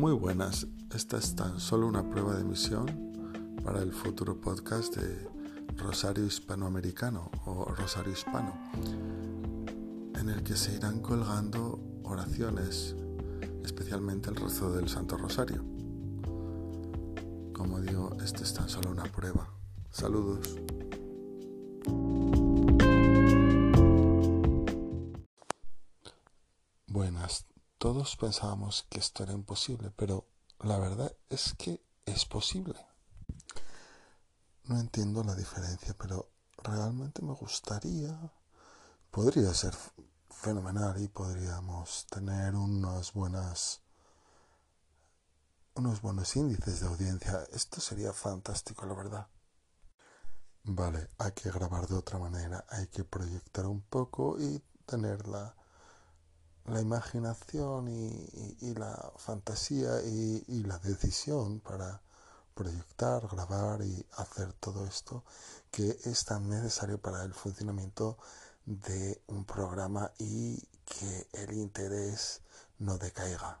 Muy buenas, esta es tan solo una prueba de emisión para el futuro podcast de Rosario Hispanoamericano o Rosario Hispano, en el que se irán colgando oraciones, especialmente el rezo del Santo Rosario. Como digo, esta es tan solo una prueba. Saludos. Buenas, todos pensábamos que esto era imposible, pero la verdad es que es posible. No entiendo la diferencia, pero realmente me gustaría... Podría ser fenomenal y podríamos tener unas buenas unos buenos índices de audiencia. Esto sería fantástico, la verdad. Vale, hay que grabar de otra manera, hay que proyectar un poco y tener la, la imaginación y, la fantasía y, y, la decisión para proyectar, grabar y hacer todo esto que es tan necesario para el funcionamiento de un programa y que el interés no decaiga.